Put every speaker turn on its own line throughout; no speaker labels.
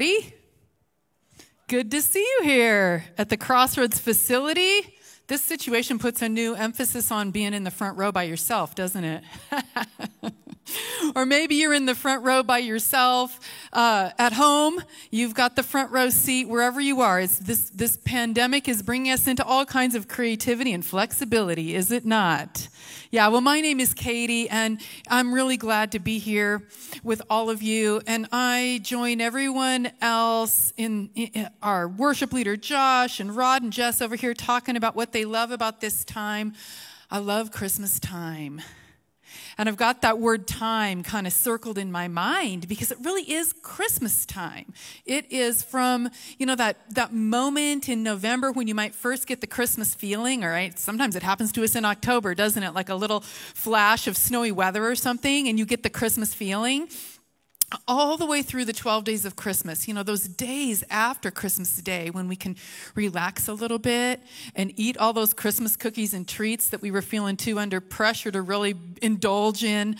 everybody. Good to see you here at the Crossroads facility. This situation puts a new emphasis on being in the front row by yourself, doesn't it? or maybe you're in the front row by yourself uh, at home. You've got the front row seat wherever you are. It's this this pandemic is bringing us into all kinds of creativity and flexibility, is it not? Yeah. Well, my name is Katie, and I'm really glad to be here with all of you. And I join everyone else in, in our worship leader Josh and Rod and Jess over here talking about what they love about this time. I love Christmas time. And I've got that word time kind of circled in my mind because it really is Christmas time. It is from, you know, that, that moment in November when you might first get the Christmas feeling, all right? Sometimes it happens to us in October, doesn't it? Like a little flash of snowy weather or something, and you get the Christmas feeling all the way through the 12 days of Christmas, you know, those days after Christmas Day when we can relax a little bit and eat all those Christmas cookies and treats that we were feeling too under pressure to really indulge in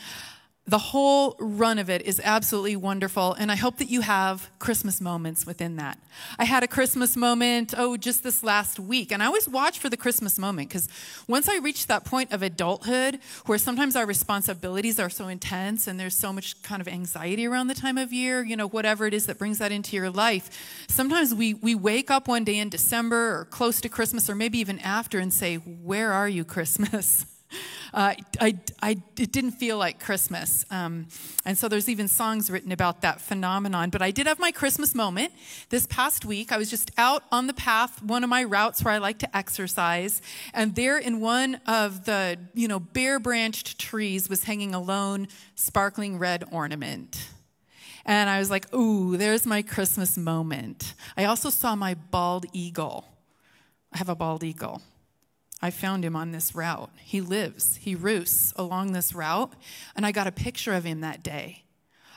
the whole run of it is absolutely wonderful, and I hope that you have Christmas moments within that. I had a Christmas moment, oh, just this last week, and I always watch for the Christmas moment because once I reach that point of adulthood where sometimes our responsibilities are so intense and there's so much kind of anxiety around the time of year, you know, whatever it is that brings that into your life, sometimes we, we wake up one day in December or close to Christmas or maybe even after and say, Where are you, Christmas? Uh, I, I, it didn't feel like Christmas. Um, and so there's even songs written about that phenomenon. But I did have my Christmas moment this past week. I was just out on the path, one of my routes where I like to exercise. And there in one of the, you know, bare branched trees was hanging a lone sparkling red ornament. And I was like, ooh, there's my Christmas moment. I also saw my bald eagle. I have a bald eagle. I found him on this route. He lives, he roosts along this route, and I got a picture of him that day.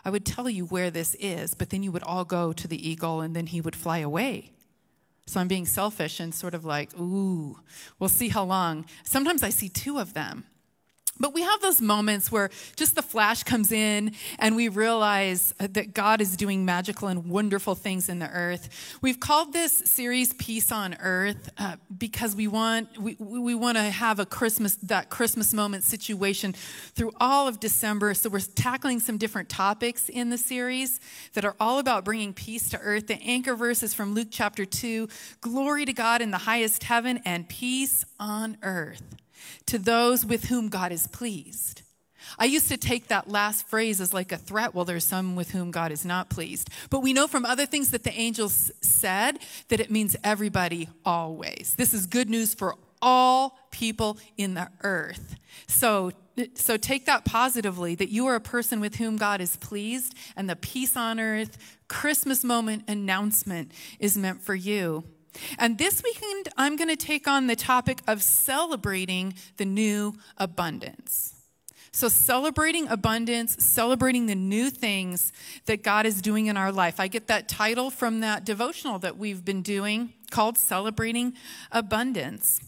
I would tell you where this is, but then you would all go to the eagle and then he would fly away. So I'm being selfish and sort of like, ooh, we'll see how long. Sometimes I see two of them. But we have those moments where just the flash comes in and we realize that God is doing magical and wonderful things in the earth. We've called this series Peace on Earth uh, because we want, we, we want to have a Christmas, that Christmas moment situation through all of December. So we're tackling some different topics in the series that are all about bringing peace to earth. The anchor verse is from Luke chapter 2 Glory to God in the highest heaven and peace on earth to those with whom God is pleased. I used to take that last phrase as like a threat. Well, there's some with whom God is not pleased. But we know from other things that the angels said that it means everybody always. This is good news for all people in the earth. So, so take that positively that you are a person with whom God is pleased and the peace on earth Christmas moment announcement is meant for you. And this weekend, I'm going to take on the topic of celebrating the new abundance. So, celebrating abundance, celebrating the new things that God is doing in our life. I get that title from that devotional that we've been doing called Celebrating Abundance.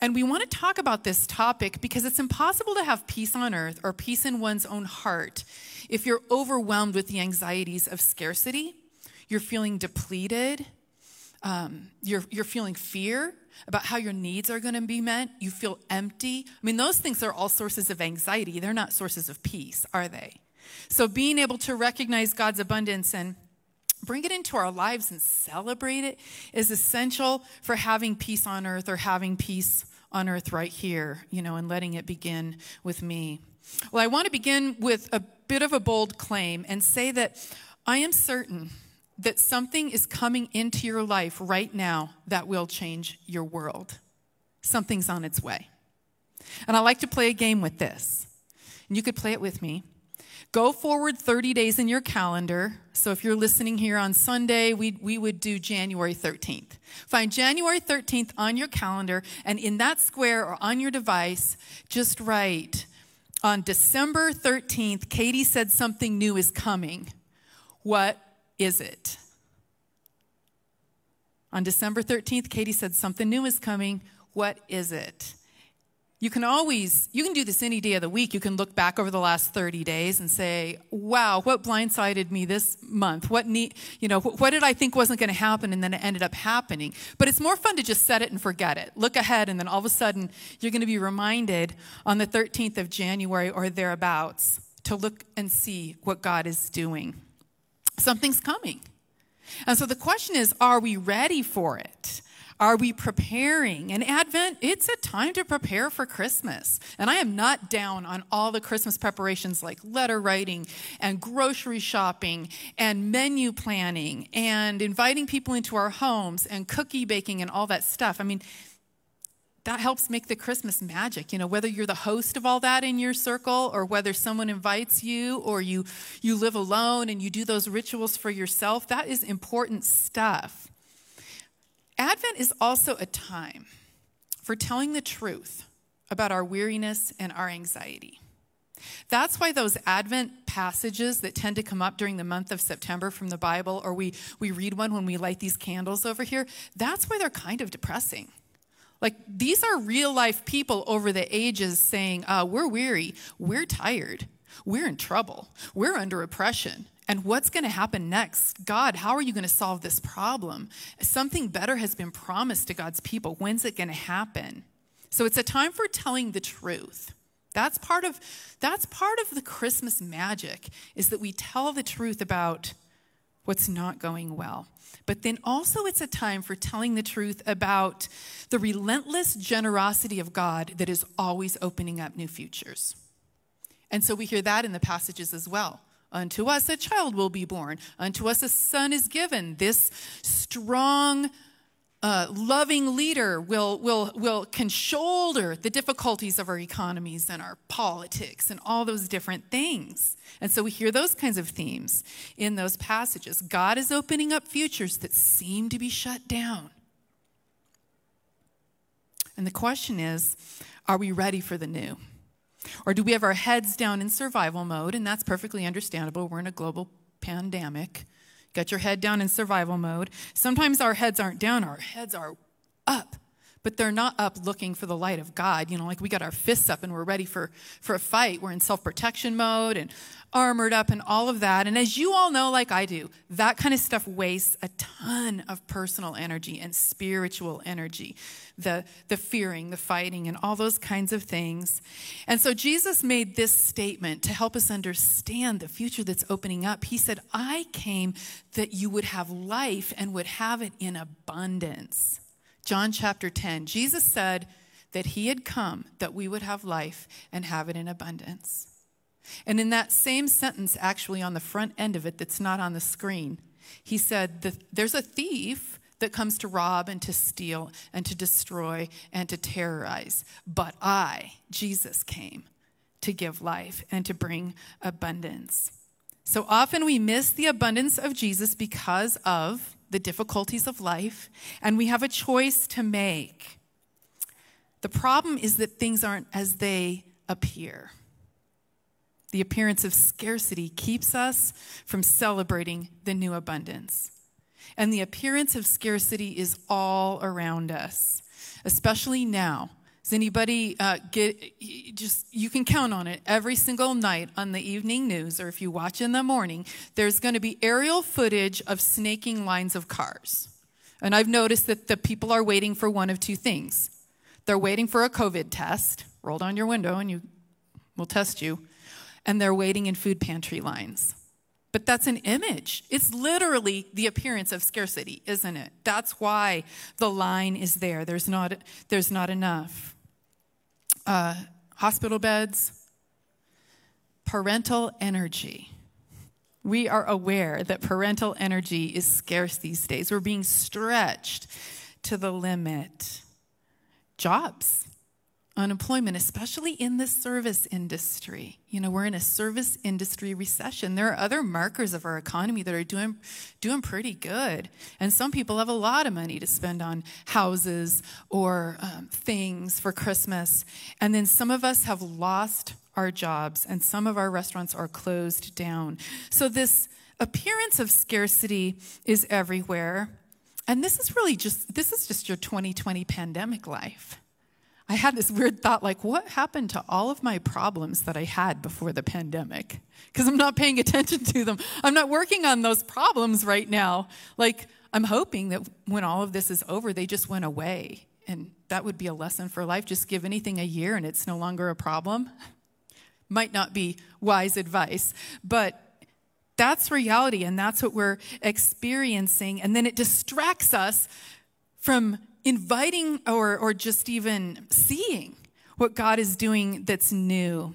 And we want to talk about this topic because it's impossible to have peace on earth or peace in one's own heart if you're overwhelmed with the anxieties of scarcity, you're feeling depleted, um, you're, you're feeling fear about how your needs are going to be met. You feel empty. I mean, those things are all sources of anxiety. They're not sources of peace, are they? So, being able to recognize God's abundance and bring it into our lives and celebrate it is essential for having peace on earth or having peace on earth right here, you know, and letting it begin with me. Well, I want to begin with a bit of a bold claim and say that I am certain that something is coming into your life right now that will change your world. Something's on its way. And I like to play a game with this. And you could play it with me. Go forward 30 days in your calendar. So if you're listening here on Sunday, we, we would do January 13th. Find January 13th on your calendar, and in that square or on your device, just write on December 13th, Katie said something new is coming. What is it? On December 13th, Katie said, Something new is coming. What is it? you can always, you can do this any day of the week. You can look back over the last 30 days and say, wow, what blindsided me this month? What need, you know, what did I think wasn't going to happen and then it ended up happening? But it's more fun to just set it and forget it. Look ahead and then all of a sudden you're going to be reminded on the 13th of January or thereabouts to look and see what God is doing. Something's coming. And so the question is, are we ready for it? Are we preparing? And Advent, it's a time to prepare for Christmas. And I am not down on all the Christmas preparations like letter writing and grocery shopping and menu planning and inviting people into our homes and cookie baking and all that stuff. I mean, that helps make the Christmas magic. You know, whether you're the host of all that in your circle or whether someone invites you or you you live alone and you do those rituals for yourself, that is important stuff. Advent is also a time for telling the truth about our weariness and our anxiety. That's why those Advent passages that tend to come up during the month of September from the Bible, or we, we read one when we light these candles over here, that's why they're kind of depressing. Like, these are real life people over the ages saying, uh, We're weary, we're tired, we're in trouble, we're under oppression. And what's going to happen next? God, how are you going to solve this problem? Something better has been promised to God's people. When's it going to happen? So it's a time for telling the truth. That's part of that's part of the Christmas magic is that we tell the truth about what's not going well. But then also it's a time for telling the truth about the relentless generosity of God that is always opening up new futures. And so we hear that in the passages as well. Unto us a child will be born. Unto us a son is given. This strong, uh, loving leader will, will, will can shoulder the difficulties of our economies and our politics and all those different things. And so we hear those kinds of themes in those passages. God is opening up futures that seem to be shut down. And the question is are we ready for the new? Or do we have our heads down in survival mode? And that's perfectly understandable. We're in a global pandemic. Get your head down in survival mode. Sometimes our heads aren't down, our heads are up but they're not up looking for the light of God. You know, like we got our fists up and we're ready for, for a fight. We're in self protection mode and armored up and all of that. And as you all know, like I do, that kind of stuff wastes a ton of personal energy and spiritual energy. The, the fearing, the fighting, and all those kinds of things. And so Jesus made this statement to help us understand the future that's opening up. He said, I came that you would have life and would have it in abundance. John chapter 10, Jesus said that he had come that we would have life and have it in abundance. And in that same sentence, actually on the front end of it that's not on the screen, he said, There's a thief that comes to rob and to steal and to destroy and to terrorize. But I, Jesus, came to give life and to bring abundance. So often we miss the abundance of Jesus because of the difficulties of life, and we have a choice to make. The problem is that things aren't as they appear. The appearance of scarcity keeps us from celebrating the new abundance. And the appearance of scarcity is all around us, especially now does anybody uh, get just, you can count on it every single night on the evening news, or if you watch in the morning, there's going to be aerial footage of snaking lines of cars. And I've noticed that the people are waiting for one of two things. They're waiting for a COVID test, roll down your window and you will test you, and they're waiting in food pantry lines. But that's an image. It's literally the appearance of scarcity, isn't it? That's why the line is there. There's not, there's not enough uh, hospital beds, parental energy. We are aware that parental energy is scarce these days. We're being stretched to the limit. Jobs unemployment, especially in the service industry. You know, we're in a service industry recession. There are other markers of our economy that are doing, doing pretty good. And some people have a lot of money to spend on houses or um, things for Christmas. And then some of us have lost our jobs, and some of our restaurants are closed down. So, this appearance of scarcity is everywhere. And this is really just this is just your 2020 pandemic life. I had this weird thought like, what happened to all of my problems that I had before the pandemic? Because I'm not paying attention to them. I'm not working on those problems right now. Like, I'm hoping that when all of this is over, they just went away. And that would be a lesson for life. Just give anything a year and it's no longer a problem. Might not be wise advice, but that's reality and that's what we're experiencing. And then it distracts us from inviting or, or just even seeing what God is doing that's new.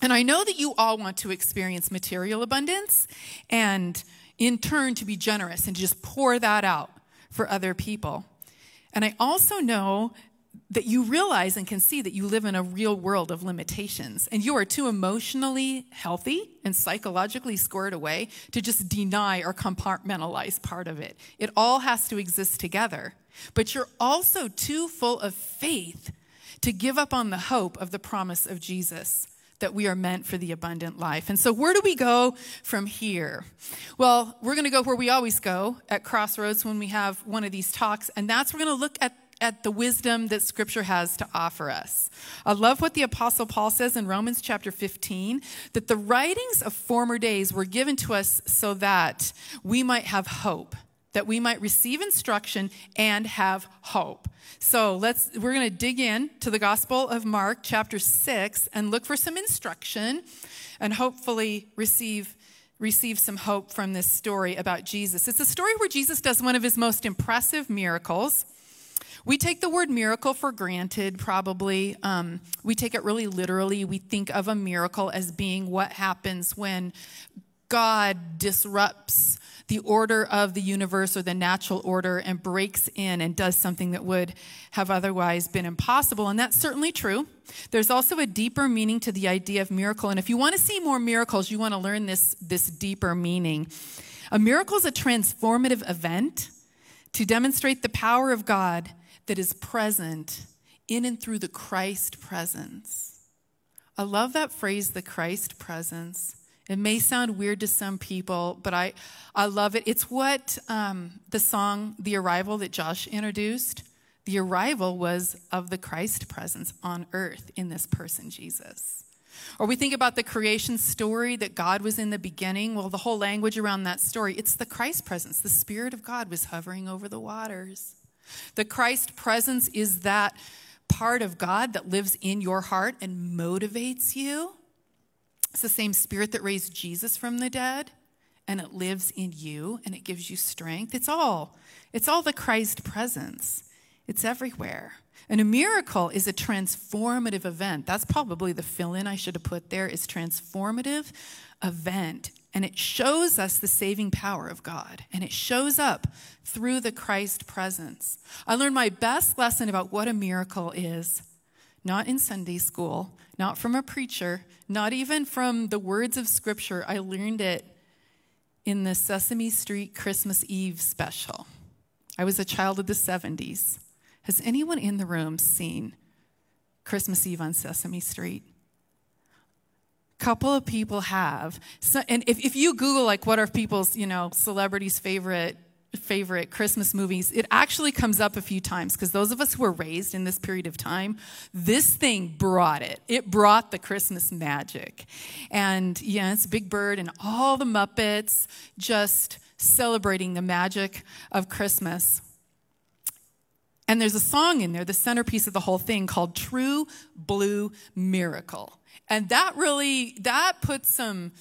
And I know that you all want to experience material abundance and in turn to be generous and to just pour that out for other people. And I also know that you realize and can see that you live in a real world of limitations and you are too emotionally healthy and psychologically squared away to just deny or compartmentalize part of it. It all has to exist together. But you're also too full of faith to give up on the hope of the promise of Jesus that we are meant for the abundant life. And so, where do we go from here? Well, we're going to go where we always go at Crossroads when we have one of these talks, and that's we're going to look at at the wisdom that scripture has to offer us. I love what the apostle Paul says in Romans chapter 15 that the writings of former days were given to us so that we might have hope that we might receive instruction and have hope. So let's we're going to dig in to the Gospel of Mark chapter 6 and look for some instruction and hopefully receive receive some hope from this story about Jesus. It's a story where Jesus does one of his most impressive miracles. We take the word miracle for granted, probably. Um, we take it really literally. We think of a miracle as being what happens when God disrupts the order of the universe or the natural order and breaks in and does something that would have otherwise been impossible. And that's certainly true. There's also a deeper meaning to the idea of miracle. And if you want to see more miracles, you want to learn this, this deeper meaning. A miracle is a transformative event to demonstrate the power of God that is present in and through the Christ presence. I love that phrase, the Christ presence. It may sound weird to some people, but I, I love it. It's what um, the song The Arrival that Josh introduced. The arrival was of the Christ presence on earth in this person, Jesus. Or we think about the creation story that God was in the beginning. Well, the whole language around that story, it's the Christ presence. The Spirit of God was hovering over the waters. The Christ presence is that part of God that lives in your heart and motivates you it's the same spirit that raised Jesus from the dead, and it lives in you and it gives you strength. It's all, it's all the Christ presence. It's everywhere. And a miracle is a transformative event. That's probably the fill in I should have put there is transformative event. And it shows us the saving power of God. And it shows up through the Christ presence. I learned my best lesson about what a miracle is not in Sunday school, not from a preacher, not even from the words of Scripture. I learned it in the Sesame Street Christmas Eve special. I was a child of the 70s. Has anyone in the room seen Christmas Eve on Sesame Street? Couple of people have so, and if, if you google like what are people's you know celebrities favorite favorite Christmas movies, it actually comes up a few times because those of us who were raised in this period of time, this thing brought it. It brought the Christmas magic. And yeah, Big Bird and all the Muppets just celebrating the magic of Christmas. And there's a song in there, the centerpiece of the whole thing called True Blue Miracle. And that really, that puts some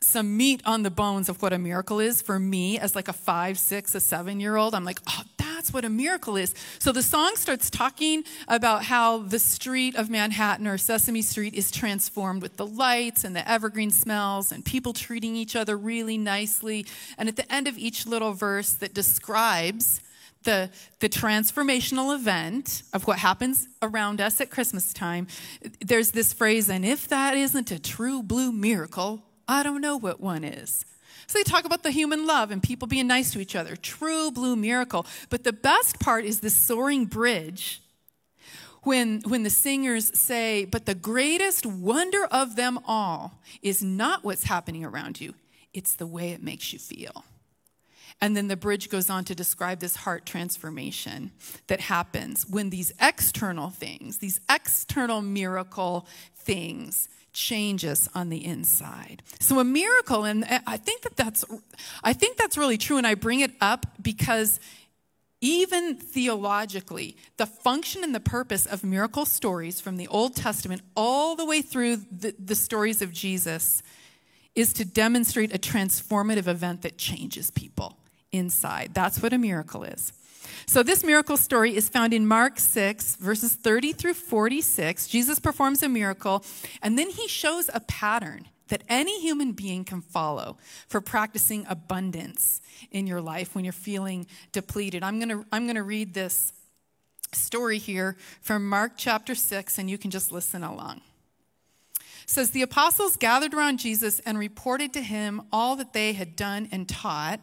some meat on the bones of what a miracle is for me as like a five, six, a seven year old. I'm like, oh, that's what a miracle is. So the song starts talking about how the street of Manhattan or Sesame Street is transformed with the lights and the evergreen smells and people treating each other really nicely. And at the end of each little verse that describes the, the transformational event of what happens around us at Christmas time, there's this phrase, and if that isn't a true blue miracle, I don't know what one is. So they talk about the human love and people being nice to each other. True blue miracle. But the best part is the soaring bridge when, when the singers say, But the greatest wonder of them all is not what's happening around you, it's the way it makes you feel. And then the bridge goes on to describe this heart transformation that happens when these external things, these external miracle things, change us on the inside. So a miracle, and I think that that's, I think that's really true. And I bring it up because even theologically, the function and the purpose of miracle stories from the Old Testament all the way through the, the stories of Jesus is to demonstrate a transformative event that changes people inside. That's what a miracle is. So, this miracle story is found in Mark 6, verses 30 through 46. Jesus performs a miracle, and then he shows a pattern that any human being can follow for practicing abundance in your life when you're feeling depleted. I'm going to I'm going to read this story here from Mark chapter 6, and you can just listen along says the apostles gathered around Jesus and reported to him all that they had done and taught.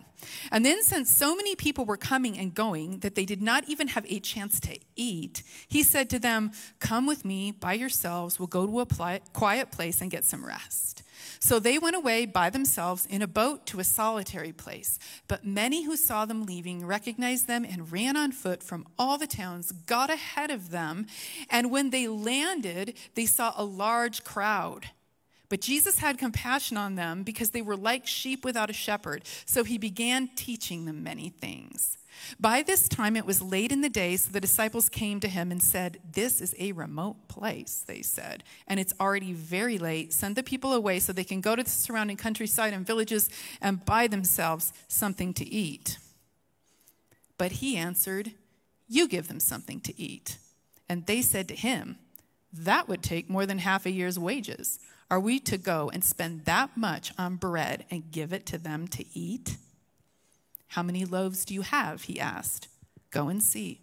And then, since so many people were coming and going that they did not even have a chance to eat, he said to them, Come with me by yourselves. We'll go to a quiet place and get some rest. So they went away by themselves in a boat to a solitary place. But many who saw them leaving recognized them and ran on foot from all the towns, got ahead of them. And when they landed, they saw a large crowd. But Jesus had compassion on them because they were like sheep without a shepherd. So he began teaching them many things. By this time, it was late in the day, so the disciples came to him and said, This is a remote place, they said, and it's already very late. Send the people away so they can go to the surrounding countryside and villages and buy themselves something to eat. But he answered, You give them something to eat. And they said to him, That would take more than half a year's wages. Are we to go and spend that much on bread and give it to them to eat? How many loaves do you have? He asked. Go and see.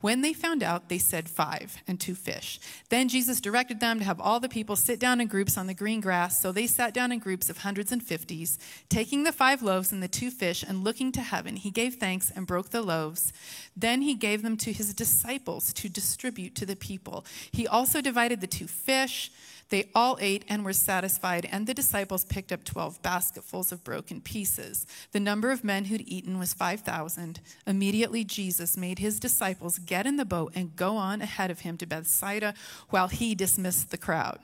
When they found out, they said five and two fish. Then Jesus directed them to have all the people sit down in groups on the green grass. So they sat down in groups of hundreds and fifties. Taking the five loaves and the two fish and looking to heaven, he gave thanks and broke the loaves. Then he gave them to his disciples to distribute to the people. He also divided the two fish. They all ate and were satisfied, and the disciples picked up 12 basketfuls of broken pieces. The number of men who'd eaten was 5,000. Immediately, Jesus made his disciples get in the boat and go on ahead of him to Bethsaida while he dismissed the crowd.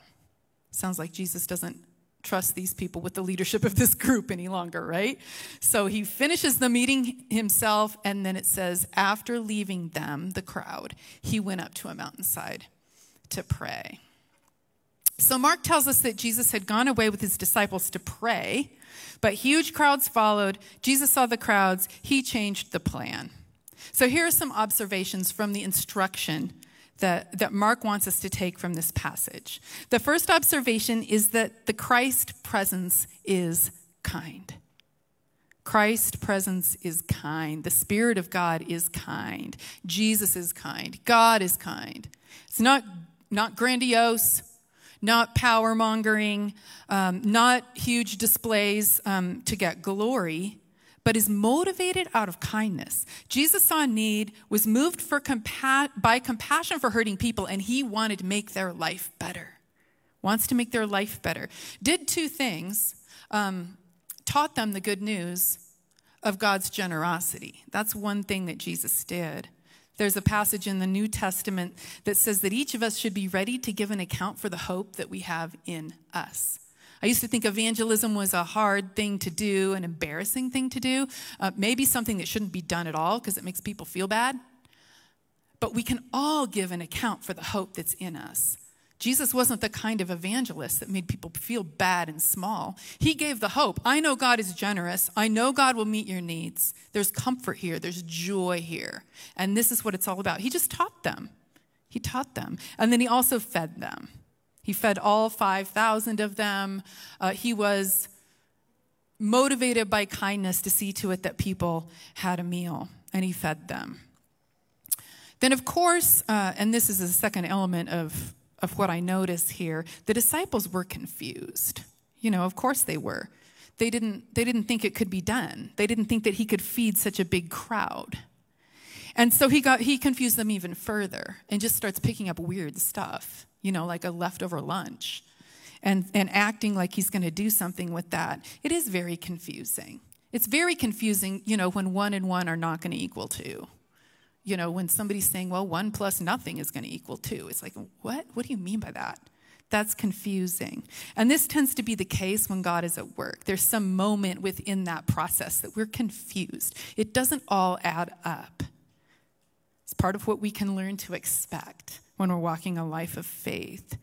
Sounds like Jesus doesn't trust these people with the leadership of this group any longer, right? So he finishes the meeting himself, and then it says, after leaving them, the crowd, he went up to a mountainside to pray. So Mark tells us that Jesus had gone away with his disciples to pray, but huge crowds followed. Jesus saw the crowds, he changed the plan. So here are some observations from the instruction that, that Mark wants us to take from this passage. The first observation is that the Christ presence is kind. Christ presence is kind. The Spirit of God is kind. Jesus is kind. God is kind. It's not, not grandiose, not power mongering, um, not huge displays um, to get glory, but is motivated out of kindness. Jesus saw a need, was moved for compa- by compassion for hurting people, and he wanted to make their life better. Wants to make their life better. Did two things um, taught them the good news of God's generosity. That's one thing that Jesus did. There's a passage in the New Testament that says that each of us should be ready to give an account for the hope that we have in us. I used to think evangelism was a hard thing to do, an embarrassing thing to do, uh, maybe something that shouldn't be done at all because it makes people feel bad. But we can all give an account for the hope that's in us. Jesus wasn't the kind of evangelist that made people feel bad and small. He gave the hope. I know God is generous. I know God will meet your needs. There's comfort here, there's joy here. And this is what it's all about. He just taught them. He taught them. And then he also fed them. He fed all 5,000 of them. Uh, he was motivated by kindness to see to it that people had a meal, and he fed them. Then, of course, uh, and this is the second element of of what I notice here, the disciples were confused. You know, of course they were. They didn't, they didn't think it could be done. They didn't think that he could feed such a big crowd. And so he got he confused them even further and just starts picking up weird stuff, you know, like a leftover lunch. And and acting like he's going to do something with that. It is very confusing. It's very confusing, you know, when one and one are not going to equal two. You know, when somebody's saying, well, one plus nothing is going to equal two. It's like, what? What do you mean by that? That's confusing. And this tends to be the case when God is at work. There's some moment within that process that we're confused. It doesn't all add up. It's part of what we can learn to expect when we're walking a life of faith.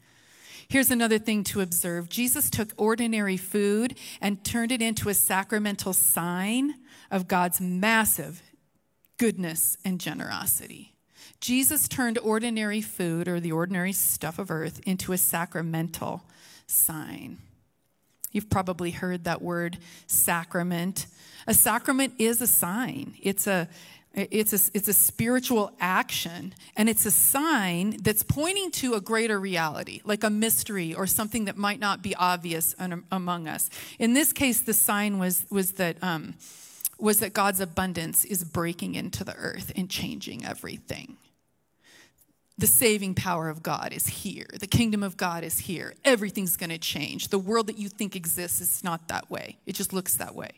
Here's another thing to observe Jesus took ordinary food and turned it into a sacramental sign of God's massive goodness and generosity. Jesus turned ordinary food or the ordinary stuff of earth into a sacramental sign. You've probably heard that word sacrament. A sacrament is a sign. It's a it's a, it's a spiritual action, and it's a sign that's pointing to a greater reality, like a mystery or something that might not be obvious among us. In this case, the sign was, was, that, um, was that God's abundance is breaking into the earth and changing everything. The saving power of God is here. The kingdom of God is here. Everything's going to change. The world that you think exists is not that way, it just looks that way.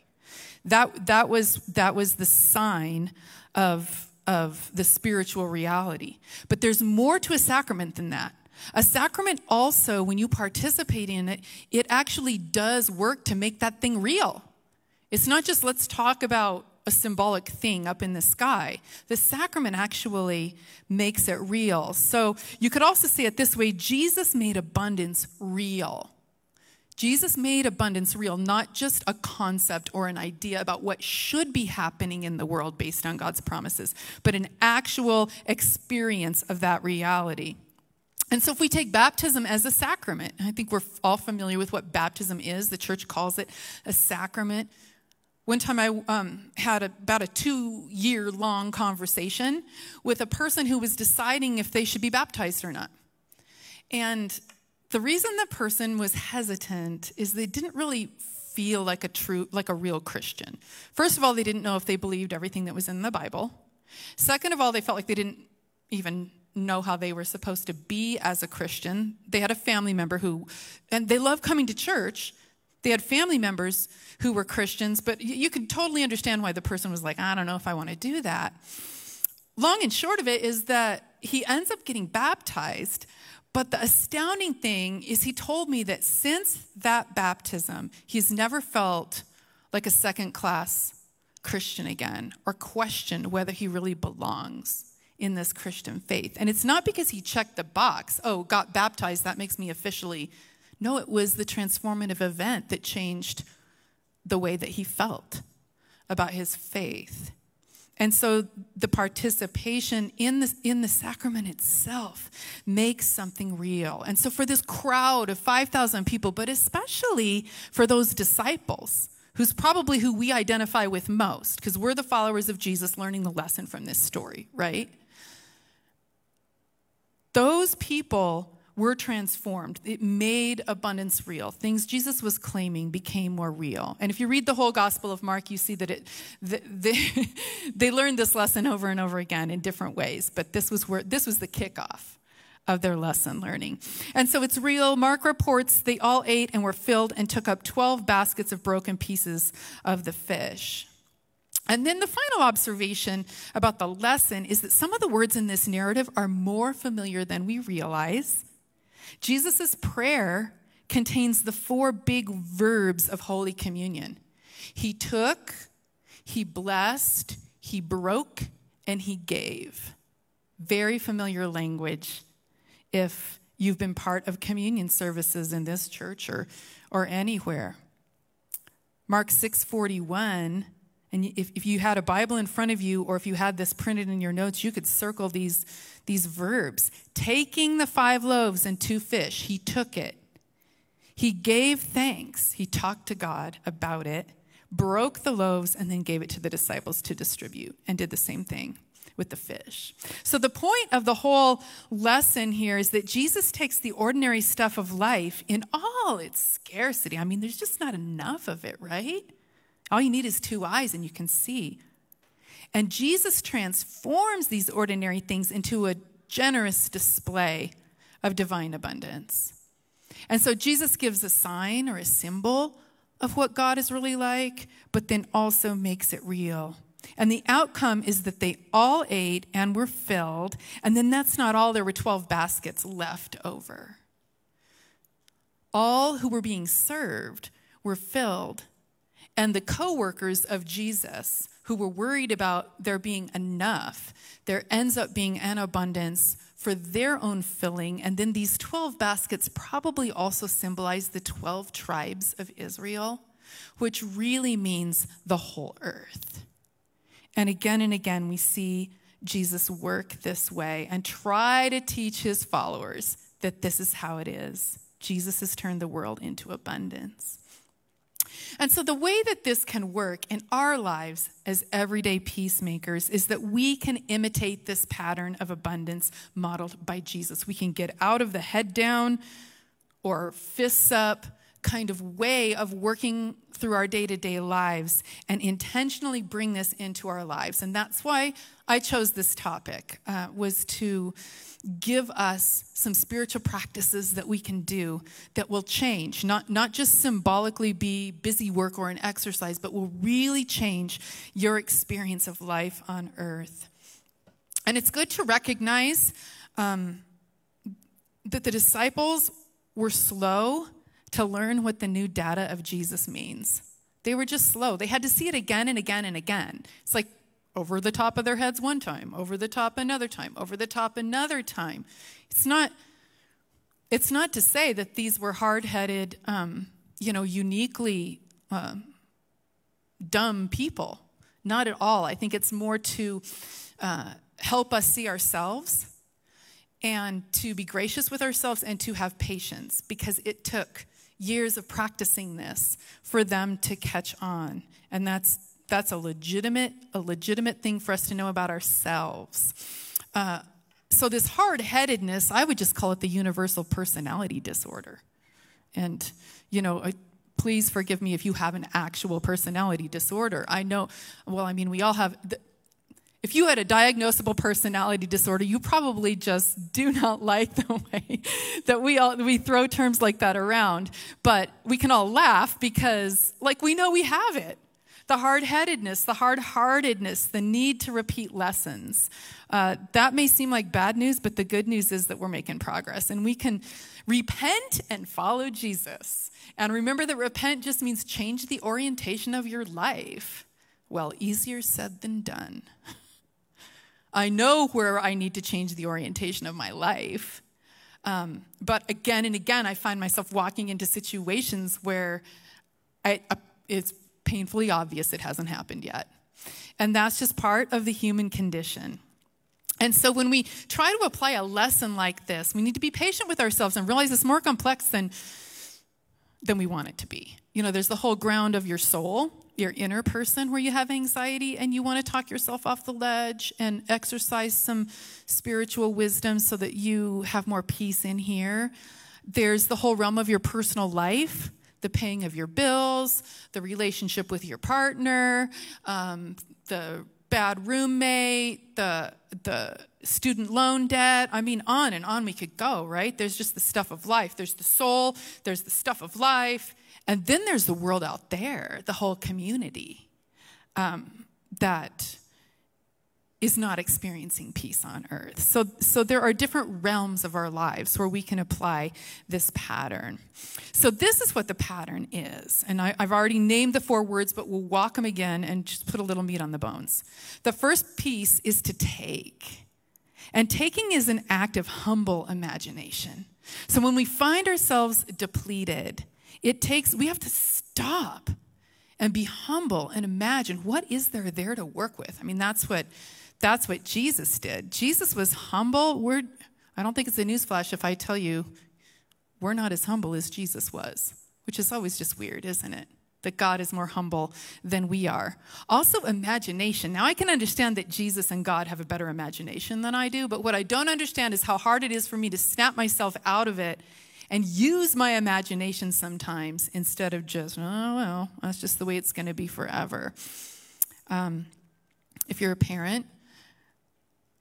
That, that, was, that was the sign of, of the spiritual reality. But there's more to a sacrament than that. A sacrament also, when you participate in it, it actually does work to make that thing real. It's not just let's talk about a symbolic thing up in the sky. The sacrament actually makes it real. So you could also say it this way Jesus made abundance real. Jesus made abundance real, not just a concept or an idea about what should be happening in the world based on God's promises, but an actual experience of that reality. And so, if we take baptism as a sacrament, I think we're all familiar with what baptism is. The church calls it a sacrament. One time I um, had a, about a two year long conversation with a person who was deciding if they should be baptized or not. And the reason the person was hesitant is they didn't really feel like a true like a real Christian. First of all, they didn't know if they believed everything that was in the Bible. Second of all, they felt like they didn't even know how they were supposed to be as a Christian. They had a family member who and they loved coming to church. They had family members who were Christians, but you could totally understand why the person was like, I don't know if I want to do that. Long and short of it is that he ends up getting baptized, but the astounding thing is, he told me that since that baptism, he's never felt like a second class Christian again or questioned whether he really belongs in this Christian faith. And it's not because he checked the box, oh, got baptized, that makes me officially. No, it was the transformative event that changed the way that he felt about his faith. And so the participation in the, in the sacrament itself makes something real. And so for this crowd of 5,000 people, but especially for those disciples, who's probably who we identify with most, because we're the followers of Jesus learning the lesson from this story, right? Those people were transformed. It made abundance real. Things Jesus was claiming became more real. And if you read the whole Gospel of Mark, you see that it, they, they learned this lesson over and over again in different ways. But this was where this was the kickoff of their lesson learning. And so it's real. Mark reports they all ate and were filled and took up 12 baskets of broken pieces of the fish. And then the final observation about the lesson is that some of the words in this narrative are more familiar than we realize. Jesus' prayer contains the four big verbs of Holy Communion He took, He blessed, He broke, and He gave. Very familiar language if you've been part of communion services in this church or, or anywhere. Mark 641 and if, if you had a Bible in front of you, or if you had this printed in your notes, you could circle these, these verbs. Taking the five loaves and two fish, he took it. He gave thanks. He talked to God about it, broke the loaves, and then gave it to the disciples to distribute, and did the same thing with the fish. So, the point of the whole lesson here is that Jesus takes the ordinary stuff of life in all its scarcity. I mean, there's just not enough of it, right? All you need is two eyes and you can see. And Jesus transforms these ordinary things into a generous display of divine abundance. And so Jesus gives a sign or a symbol of what God is really like, but then also makes it real. And the outcome is that they all ate and were filled. And then that's not all, there were 12 baskets left over. All who were being served were filled. And the co workers of Jesus, who were worried about there being enough, there ends up being an abundance for their own filling. And then these 12 baskets probably also symbolize the 12 tribes of Israel, which really means the whole earth. And again and again, we see Jesus work this way and try to teach his followers that this is how it is. Jesus has turned the world into abundance. And so, the way that this can work in our lives as everyday peacemakers is that we can imitate this pattern of abundance modeled by Jesus. We can get out of the head down or fists up kind of way of working through our day to day lives and intentionally bring this into our lives. And that's why I chose this topic, uh, was to give us some spiritual practices that we can do that will change, not, not just symbolically be busy work or an exercise, but will really change your experience of life on earth. And it's good to recognize um, that the disciples were slow to learn what the new data of Jesus means. They were just slow. They had to see it again and again and again. It's like over the top of their heads one time, over the top another time, over the top another time. It's not. It's not to say that these were hard-headed, um, you know, uniquely uh, dumb people. Not at all. I think it's more to uh, help us see ourselves and to be gracious with ourselves and to have patience because it took years of practicing this for them to catch on. And that's that's a legitimate a legitimate thing for us to know about ourselves. Uh, so this hard-headedness, I would just call it the universal personality disorder. And you know, uh, please forgive me if you have an actual personality disorder. I know. Well, I mean, we all have. The, if you had a diagnosable personality disorder, you probably just do not like the way that we all we throw terms like that around. But we can all laugh because like we know we have it. The hard-headedness, the hard-heartedness, the need to repeat lessons. Uh, that may seem like bad news, but the good news is that we're making progress, and we can repent and follow Jesus. And remember that repent just means change the orientation of your life. Well, easier said than done. I know where I need to change the orientation of my life. Um, but again and again, I find myself walking into situations where I, uh, it's painfully obvious it hasn't happened yet. And that's just part of the human condition. And so when we try to apply a lesson like this, we need to be patient with ourselves and realize it's more complex than, than we want it to be. You know, there's the whole ground of your soul your inner person where you have anxiety and you want to talk yourself off the ledge and exercise some spiritual wisdom so that you have more peace in here. There's the whole realm of your personal life, the paying of your bills, the relationship with your partner, um, the bad roommate, the the student loan debt. I mean, on and on we could go, right? There's just the stuff of life. There's the soul, there's the stuff of life, and then there's the world out there, the whole community um, that is not experiencing peace on earth. So, so there are different realms of our lives where we can apply this pattern. So this is what the pattern is. And I, I've already named the four words, but we'll walk them again and just put a little meat on the bones. The first piece is to take. And taking is an act of humble imagination. So when we find ourselves depleted, it takes, we have to stop and be humble and imagine what is there there to work with. I mean, that's what that's what Jesus did. Jesus was humble. We're, I don't think it's a newsflash if I tell you we're not as humble as Jesus was, which is always just weird, isn't it? That God is more humble than we are. Also, imagination. Now, I can understand that Jesus and God have a better imagination than I do, but what I don't understand is how hard it is for me to snap myself out of it and use my imagination sometimes instead of just, oh, well, that's just the way it's going to be forever. Um, if you're a parent,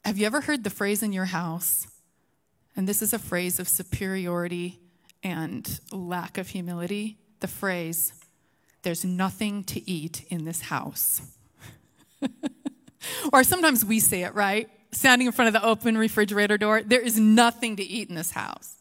have you ever heard the phrase in your house? And this is a phrase of superiority and lack of humility. The phrase, there's nothing to eat in this house. or sometimes we say it, right? Standing in front of the open refrigerator door, there is nothing to eat in this house.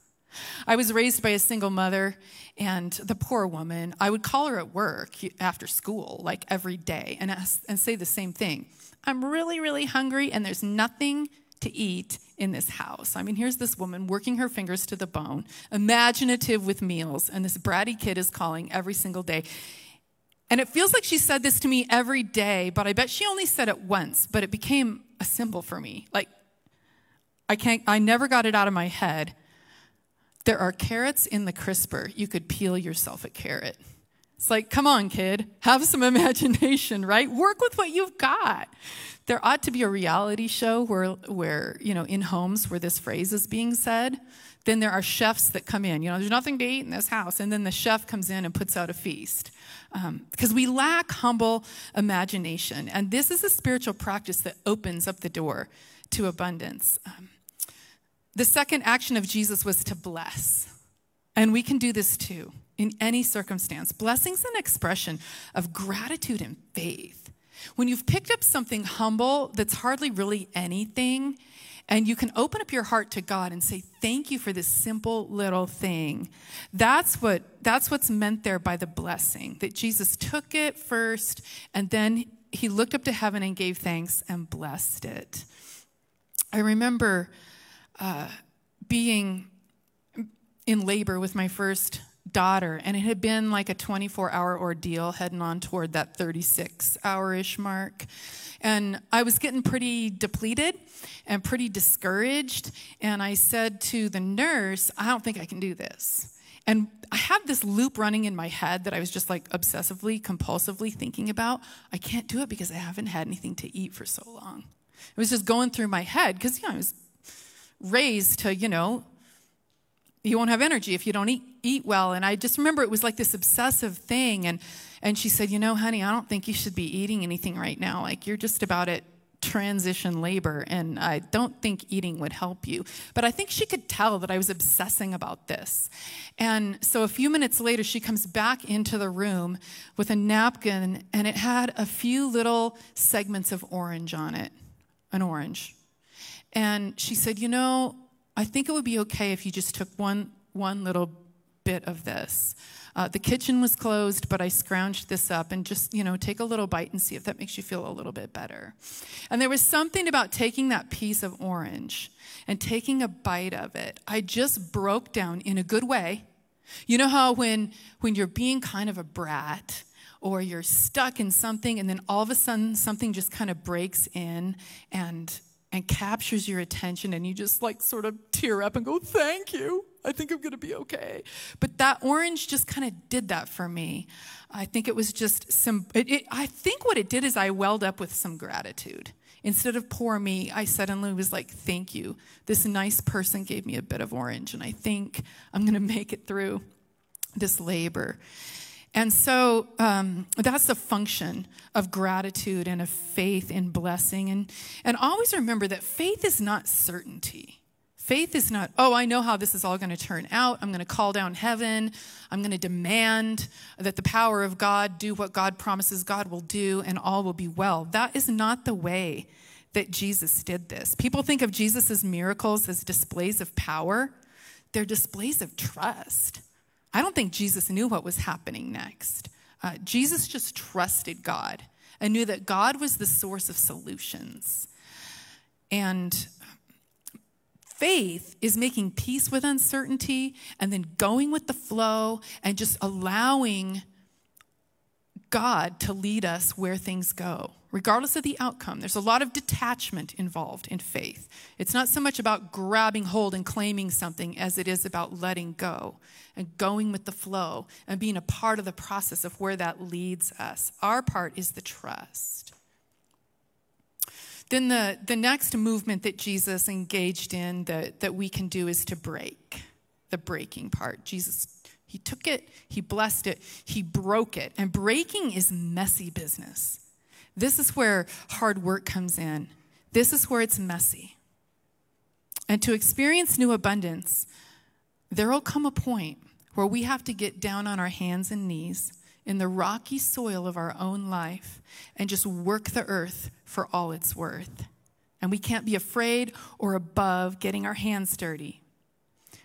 I was raised by a single mother, and the poor woman, I would call her at work after school, like every day, and, ask, and say the same thing I'm really, really hungry, and there's nothing to eat in this house. I mean, here's this woman working her fingers to the bone, imaginative with meals, and this bratty kid is calling every single day. And it feels like she said this to me every day, but I bet she only said it once, but it became a symbol for me. Like, I can't, I never got it out of my head. There are carrots in the crisper. You could peel yourself a carrot. It's like, come on, kid, have some imagination, right? Work with what you've got. There ought to be a reality show where, where, you know, in homes where this phrase is being said. Then there are chefs that come in. You know, there's nothing to eat in this house. And then the chef comes in and puts out a feast. Because um, we lack humble imagination. And this is a spiritual practice that opens up the door to abundance. Um, the second action of Jesus was to bless. And we can do this too in any circumstance. Blessing's an expression of gratitude and faith. When you've picked up something humble that's hardly really anything, and you can open up your heart to God and say, Thank you for this simple little thing. That's, what, that's what's meant there by the blessing, that Jesus took it first, and then he looked up to heaven and gave thanks and blessed it. I remember being in labor with my first daughter, and it had been like a 24 hour ordeal heading on toward that 36 hour ish mark. And I was getting pretty depleted and pretty discouraged. And I said to the nurse, I don't think I can do this. And I had this loop running in my head that I was just like obsessively, compulsively thinking about. I can't do it because I haven't had anything to eat for so long. It was just going through my head because, you know, I was raised to, you know, you won't have energy if you don't eat, eat well. And I just remember it was like this obsessive thing. And, and she said, You know, honey, I don't think you should be eating anything right now. Like, you're just about at transition labor, and I don't think eating would help you. But I think she could tell that I was obsessing about this. And so a few minutes later, she comes back into the room with a napkin, and it had a few little segments of orange on it an orange. And she said, You know, I think it would be okay if you just took one, one little bit of this. Uh, the kitchen was closed, but I scrounged this up and just, you know, take a little bite and see if that makes you feel a little bit better. And there was something about taking that piece of orange and taking a bite of it. I just broke down in a good way. You know how when, when you're being kind of a brat, or you're stuck in something and then all of a sudden something just kind of breaks in and and captures your attention and you just like sort of tear up and go, Thank you. I think I'm going to be okay. But that orange just kind of did that for me. I think it was just some, it, it, I think what it did is I welled up with some gratitude. Instead of poor me, I suddenly was like, Thank you. This nice person gave me a bit of orange, and I think I'm going to make it through this labor. And so um, that's the function of gratitude and of faith in blessing. And, and always remember that faith is not certainty. Faith is not, oh, I know how this is all going to turn out. I'm going to call down heaven. I'm going to demand that the power of God do what God promises God will do, and all will be well. That is not the way that Jesus did this. People think of Jesus' miracles as displays of power, they're displays of trust. I don't think Jesus knew what was happening next. Uh, Jesus just trusted God and knew that God was the source of solutions. And faith is making peace with uncertainty and then going with the flow and just allowing God to lead us where things go, regardless of the outcome. There's a lot of detachment involved in faith. It's not so much about grabbing hold and claiming something as it is about letting go and going with the flow and being a part of the process of where that leads us. Our part is the trust. Then the, the next movement that Jesus engaged in that, that we can do is to break, the breaking part. Jesus he took it, he blessed it, he broke it. And breaking is messy business. This is where hard work comes in. This is where it's messy. And to experience new abundance, there will come a point where we have to get down on our hands and knees in the rocky soil of our own life and just work the earth for all it's worth. And we can't be afraid or above getting our hands dirty.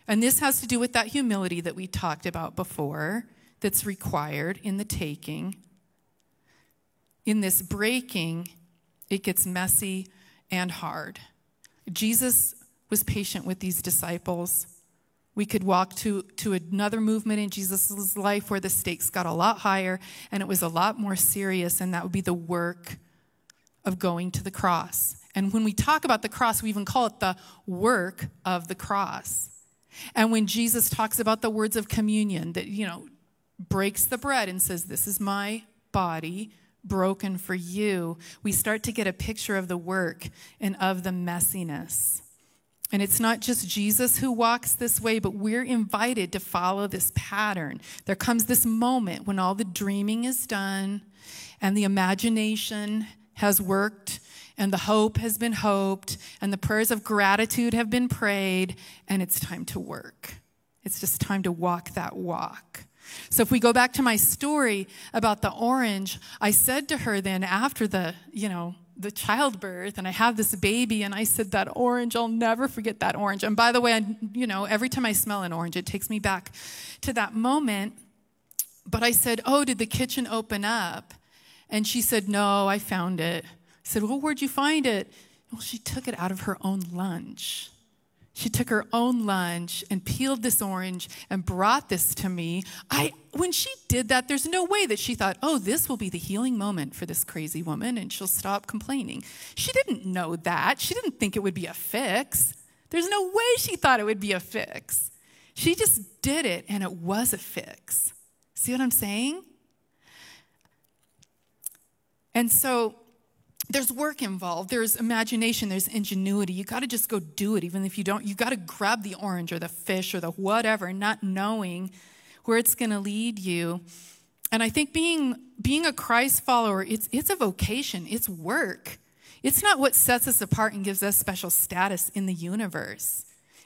And this has to do with that humility that we talked about before that's required in the taking. In this breaking, it gets messy and hard. Jesus was patient with these disciples. We could walk to, to another movement in Jesus' life where the stakes got a lot higher and it was a lot more serious, and that would be the work of going to the cross. And when we talk about the cross, we even call it the work of the cross. And when Jesus talks about the words of communion, that, you know, breaks the bread and says, This is my body broken for you, we start to get a picture of the work and of the messiness. And it's not just Jesus who walks this way, but we're invited to follow this pattern. There comes this moment when all the dreaming is done and the imagination has worked and the hope has been hoped and the prayers of gratitude have been prayed, and it's time to work. It's just time to walk that walk. So if we go back to my story about the orange, I said to her then after the, you know, the childbirth and I have this baby and I said that orange, I'll never forget that orange. And by the way, I, you know, every time I smell an orange, it takes me back to that moment. But I said, "Oh, did the kitchen open up?" And she said, "No, I found it." I said, "Well, where'd you find it?" Well, she took it out of her own lunch. She took her own lunch and peeled this orange and brought this to me. I when she did that, there's no way that she thought, "Oh, this will be the healing moment for this crazy woman and she'll stop complaining." She didn't know that. She didn't think it would be a fix. There's no way she thought it would be a fix. She just did it and it was a fix. See what I'm saying? And so there's work involved. There's imagination. There's ingenuity. You got to just go do it even if you don't. You got to grab the orange or the fish or the whatever not knowing where it's going to lead you. And i think being being a christ follower it's it's a vocation. It's work. It's not what sets us apart and gives us special status in the universe.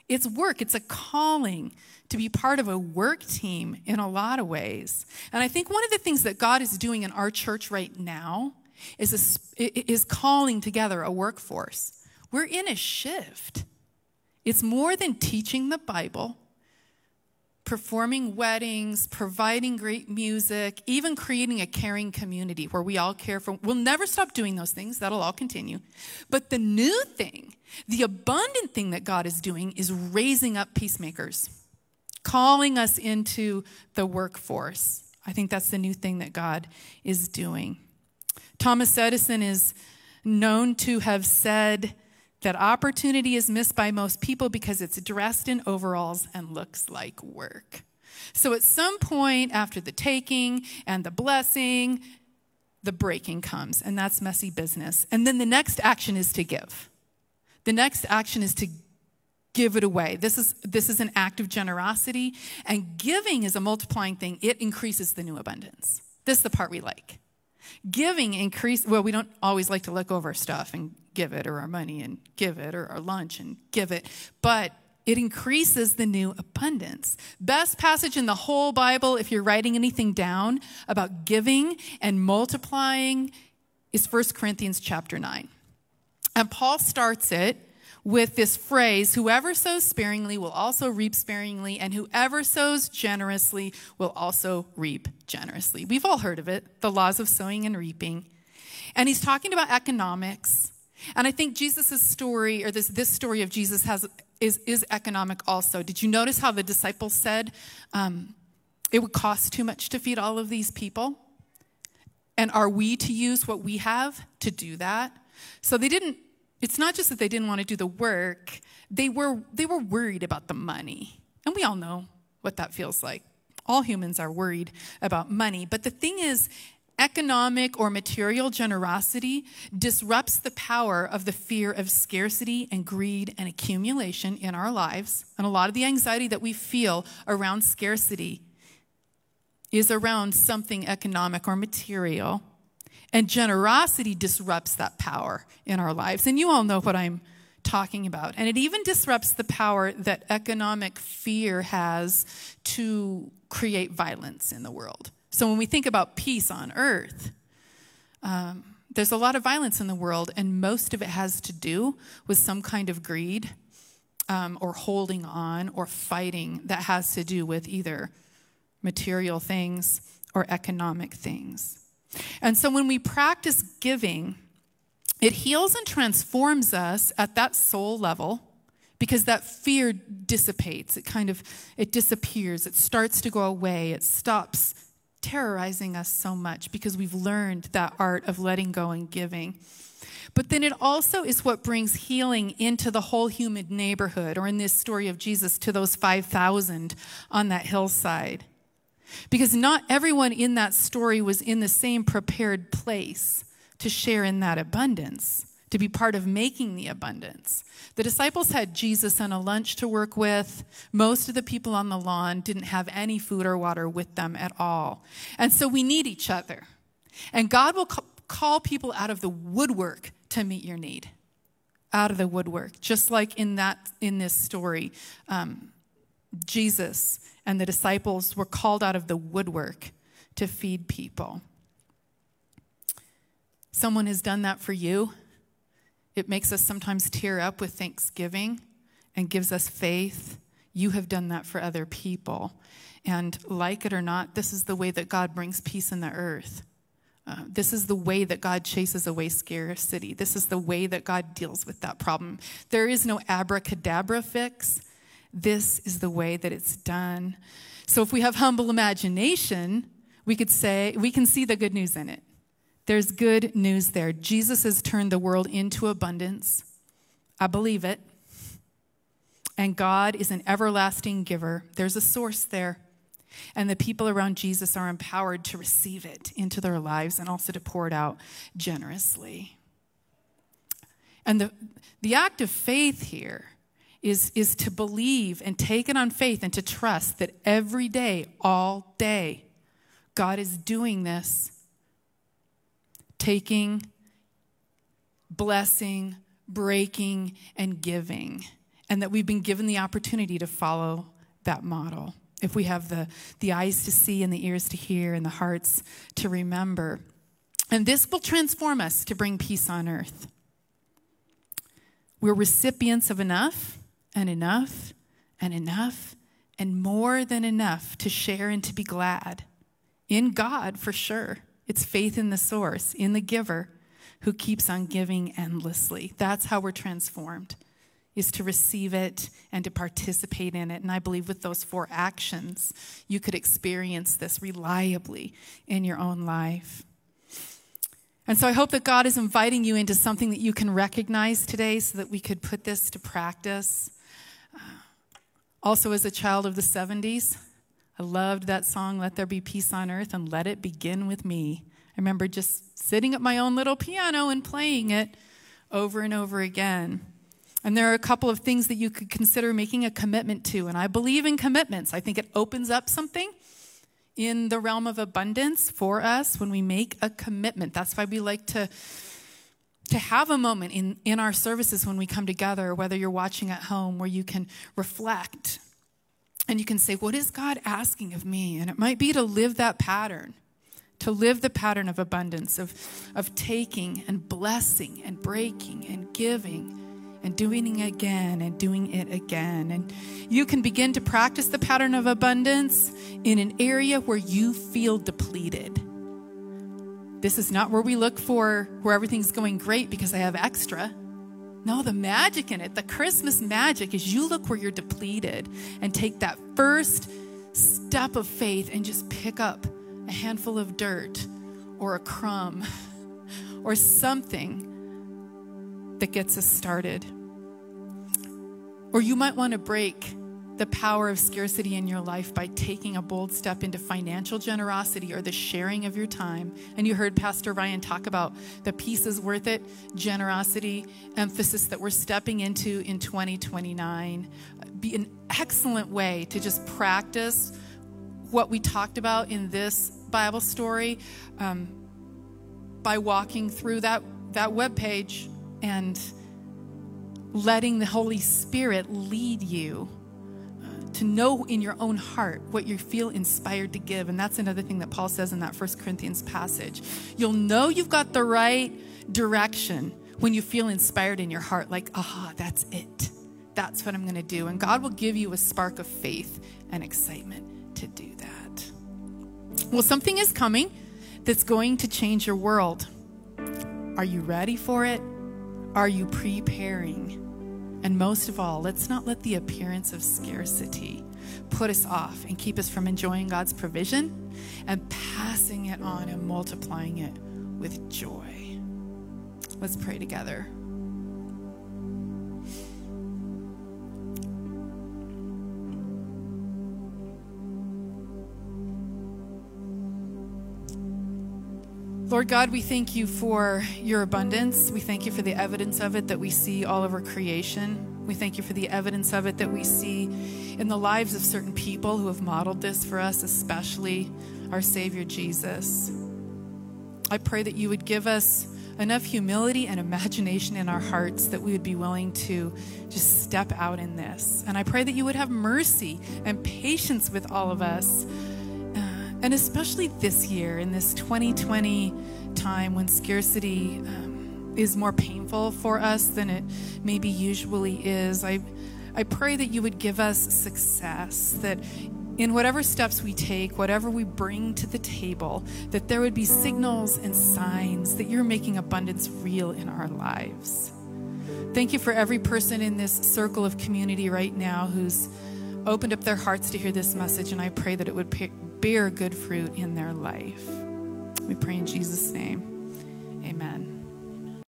It's work. It's a calling to be part of a work team in a lot of ways. And i think one of the things that god is doing in our church right now is, a, is calling together a workforce. We're in a shift. It's more than teaching the Bible, performing weddings, providing great music, even creating a caring community where we all care for. We'll never stop doing those things, that'll all continue. But the new thing, the abundant thing that God is doing is raising up peacemakers, calling us into the workforce. I think that's the new thing that God is doing. Thomas Edison is known to have said that opportunity is missed by most people because it's dressed in overalls and looks like work. So at some point after the taking and the blessing, the breaking comes, and that's messy business. And then the next action is to give. The next action is to give it away. This is, this is an act of generosity, and giving is a multiplying thing. It increases the new abundance. This is the part we like. Giving increase, well, we don't always like to look over stuff and give it, or our money and give it, or our lunch and give it, but it increases the new abundance. Best passage in the whole Bible, if you're writing anything down about giving and multiplying, is 1 Corinthians chapter 9. And Paul starts it with this phrase whoever sows sparingly will also reap sparingly, and whoever sows generously will also reap generously. We've all heard of it the laws of sowing and reaping. And he's talking about economics. And I think Jesus' story, or this, this story of Jesus, has, is, is economic also. Did you notice how the disciples said um, it would cost too much to feed all of these people? And are we to use what we have to do that? So they didn't it's not just that they didn't want to do the work, they were, they were worried about the money. And we all know what that feels like. All humans are worried about money. But the thing is, economic or material generosity disrupts the power of the fear of scarcity and greed and accumulation in our lives. And a lot of the anxiety that we feel around scarcity is around something economic or material. And generosity disrupts that power in our lives. And you all know what I'm talking about. And it even disrupts the power that economic fear has to create violence in the world. So when we think about peace on earth, um, there's a lot of violence in the world, and most of it has to do with some kind of greed um, or holding on or fighting that has to do with either material things or economic things. And so when we practice giving, it heals and transforms us at that soul level because that fear dissipates. It kind of it disappears. It starts to go away. It stops terrorizing us so much because we've learned that art of letting go and giving. But then it also is what brings healing into the whole human neighborhood, or in this story of Jesus, to those 5,000 on that hillside. Because not everyone in that story was in the same prepared place to share in that abundance, to be part of making the abundance. The disciples had Jesus and a lunch to work with. Most of the people on the lawn didn't have any food or water with them at all. And so we need each other. And God will call people out of the woodwork to meet your need out of the woodwork just like in that in this story um, jesus and the disciples were called out of the woodwork to feed people someone has done that for you it makes us sometimes tear up with thanksgiving and gives us faith you have done that for other people and like it or not this is the way that god brings peace in the earth uh, this is the way that God chases away scarcity. This is the way that God deals with that problem. There is no abracadabra fix. This is the way that it's done. So if we have humble imagination, we could say, we can see the good news in it. There's good news there. Jesus has turned the world into abundance. I believe it. And God is an everlasting giver. There's a source there. And the people around Jesus are empowered to receive it into their lives and also to pour it out generously. And the, the act of faith here is, is to believe and take it on faith and to trust that every day, all day, God is doing this, taking, blessing, breaking, and giving, and that we've been given the opportunity to follow that model if we have the, the eyes to see and the ears to hear and the hearts to remember. And this will transform us to bring peace on earth. We're recipients of enough and enough and enough and more than enough to share and to be glad. In God, for sure. It's faith in the source, in the giver who keeps on giving endlessly. That's how we're transformed is to receive it and to participate in it. And I believe with those four actions, you could experience this reliably in your own life. And so I hope that God is inviting you into something that you can recognize today so that we could put this to practice. Also, as a child of the 70s, I loved that song, Let There Be Peace on Earth, and Let It Begin with Me. I remember just sitting at my own little piano and playing it over and over again. And there are a couple of things that you could consider making a commitment to. And I believe in commitments. I think it opens up something in the realm of abundance for us when we make a commitment. That's why we like to to have a moment in, in our services when we come together, whether you're watching at home, where you can reflect and you can say, What is God asking of me? And it might be to live that pattern, to live the pattern of abundance, of, of taking and blessing and breaking and giving and doing it again and doing it again. And you can begin to practice the pattern of abundance in an area where you feel depleted. This is not where we look for where everything's going great because I have extra. No, the magic in it, the Christmas magic is you look where you're depleted and take that first step of faith and just pick up a handful of dirt or a crumb or something that gets us started. Or you might want to break the power of scarcity in your life by taking a bold step into financial generosity or the sharing of your time. And you heard Pastor Ryan talk about the peace is worth it, generosity, emphasis that we're stepping into in 2029. Be an excellent way to just practice what we talked about in this Bible story um, by walking through that, that web page and letting the Holy Spirit lead you to know in your own heart what you feel inspired to give. And that's another thing that Paul says in that First Corinthians passage. You'll know you've got the right direction when you feel inspired in your heart, like, aha, that's it. That's what I'm going to do. And God will give you a spark of faith and excitement to do that. Well, something is coming that's going to change your world. Are you ready for it? Are you preparing? And most of all, let's not let the appearance of scarcity put us off and keep us from enjoying God's provision and passing it on and multiplying it with joy. Let's pray together. Lord God, we thank you for your abundance. We thank you for the evidence of it that we see all over creation. We thank you for the evidence of it that we see in the lives of certain people who have modeled this for us, especially our Savior Jesus. I pray that you would give us enough humility and imagination in our hearts that we would be willing to just step out in this. And I pray that you would have mercy and patience with all of us and especially this year, in this 2020 time when scarcity um, is more painful for us than it maybe usually is, I, I pray that you would give us success, that in whatever steps we take, whatever we bring to the table, that there would be signals and signs that you're making abundance real in our lives. Thank you for every person in this circle of community right now who's opened up their hearts to hear this message, and I pray that it would bear good fruit in their life. We pray in Jesus' name. Amen.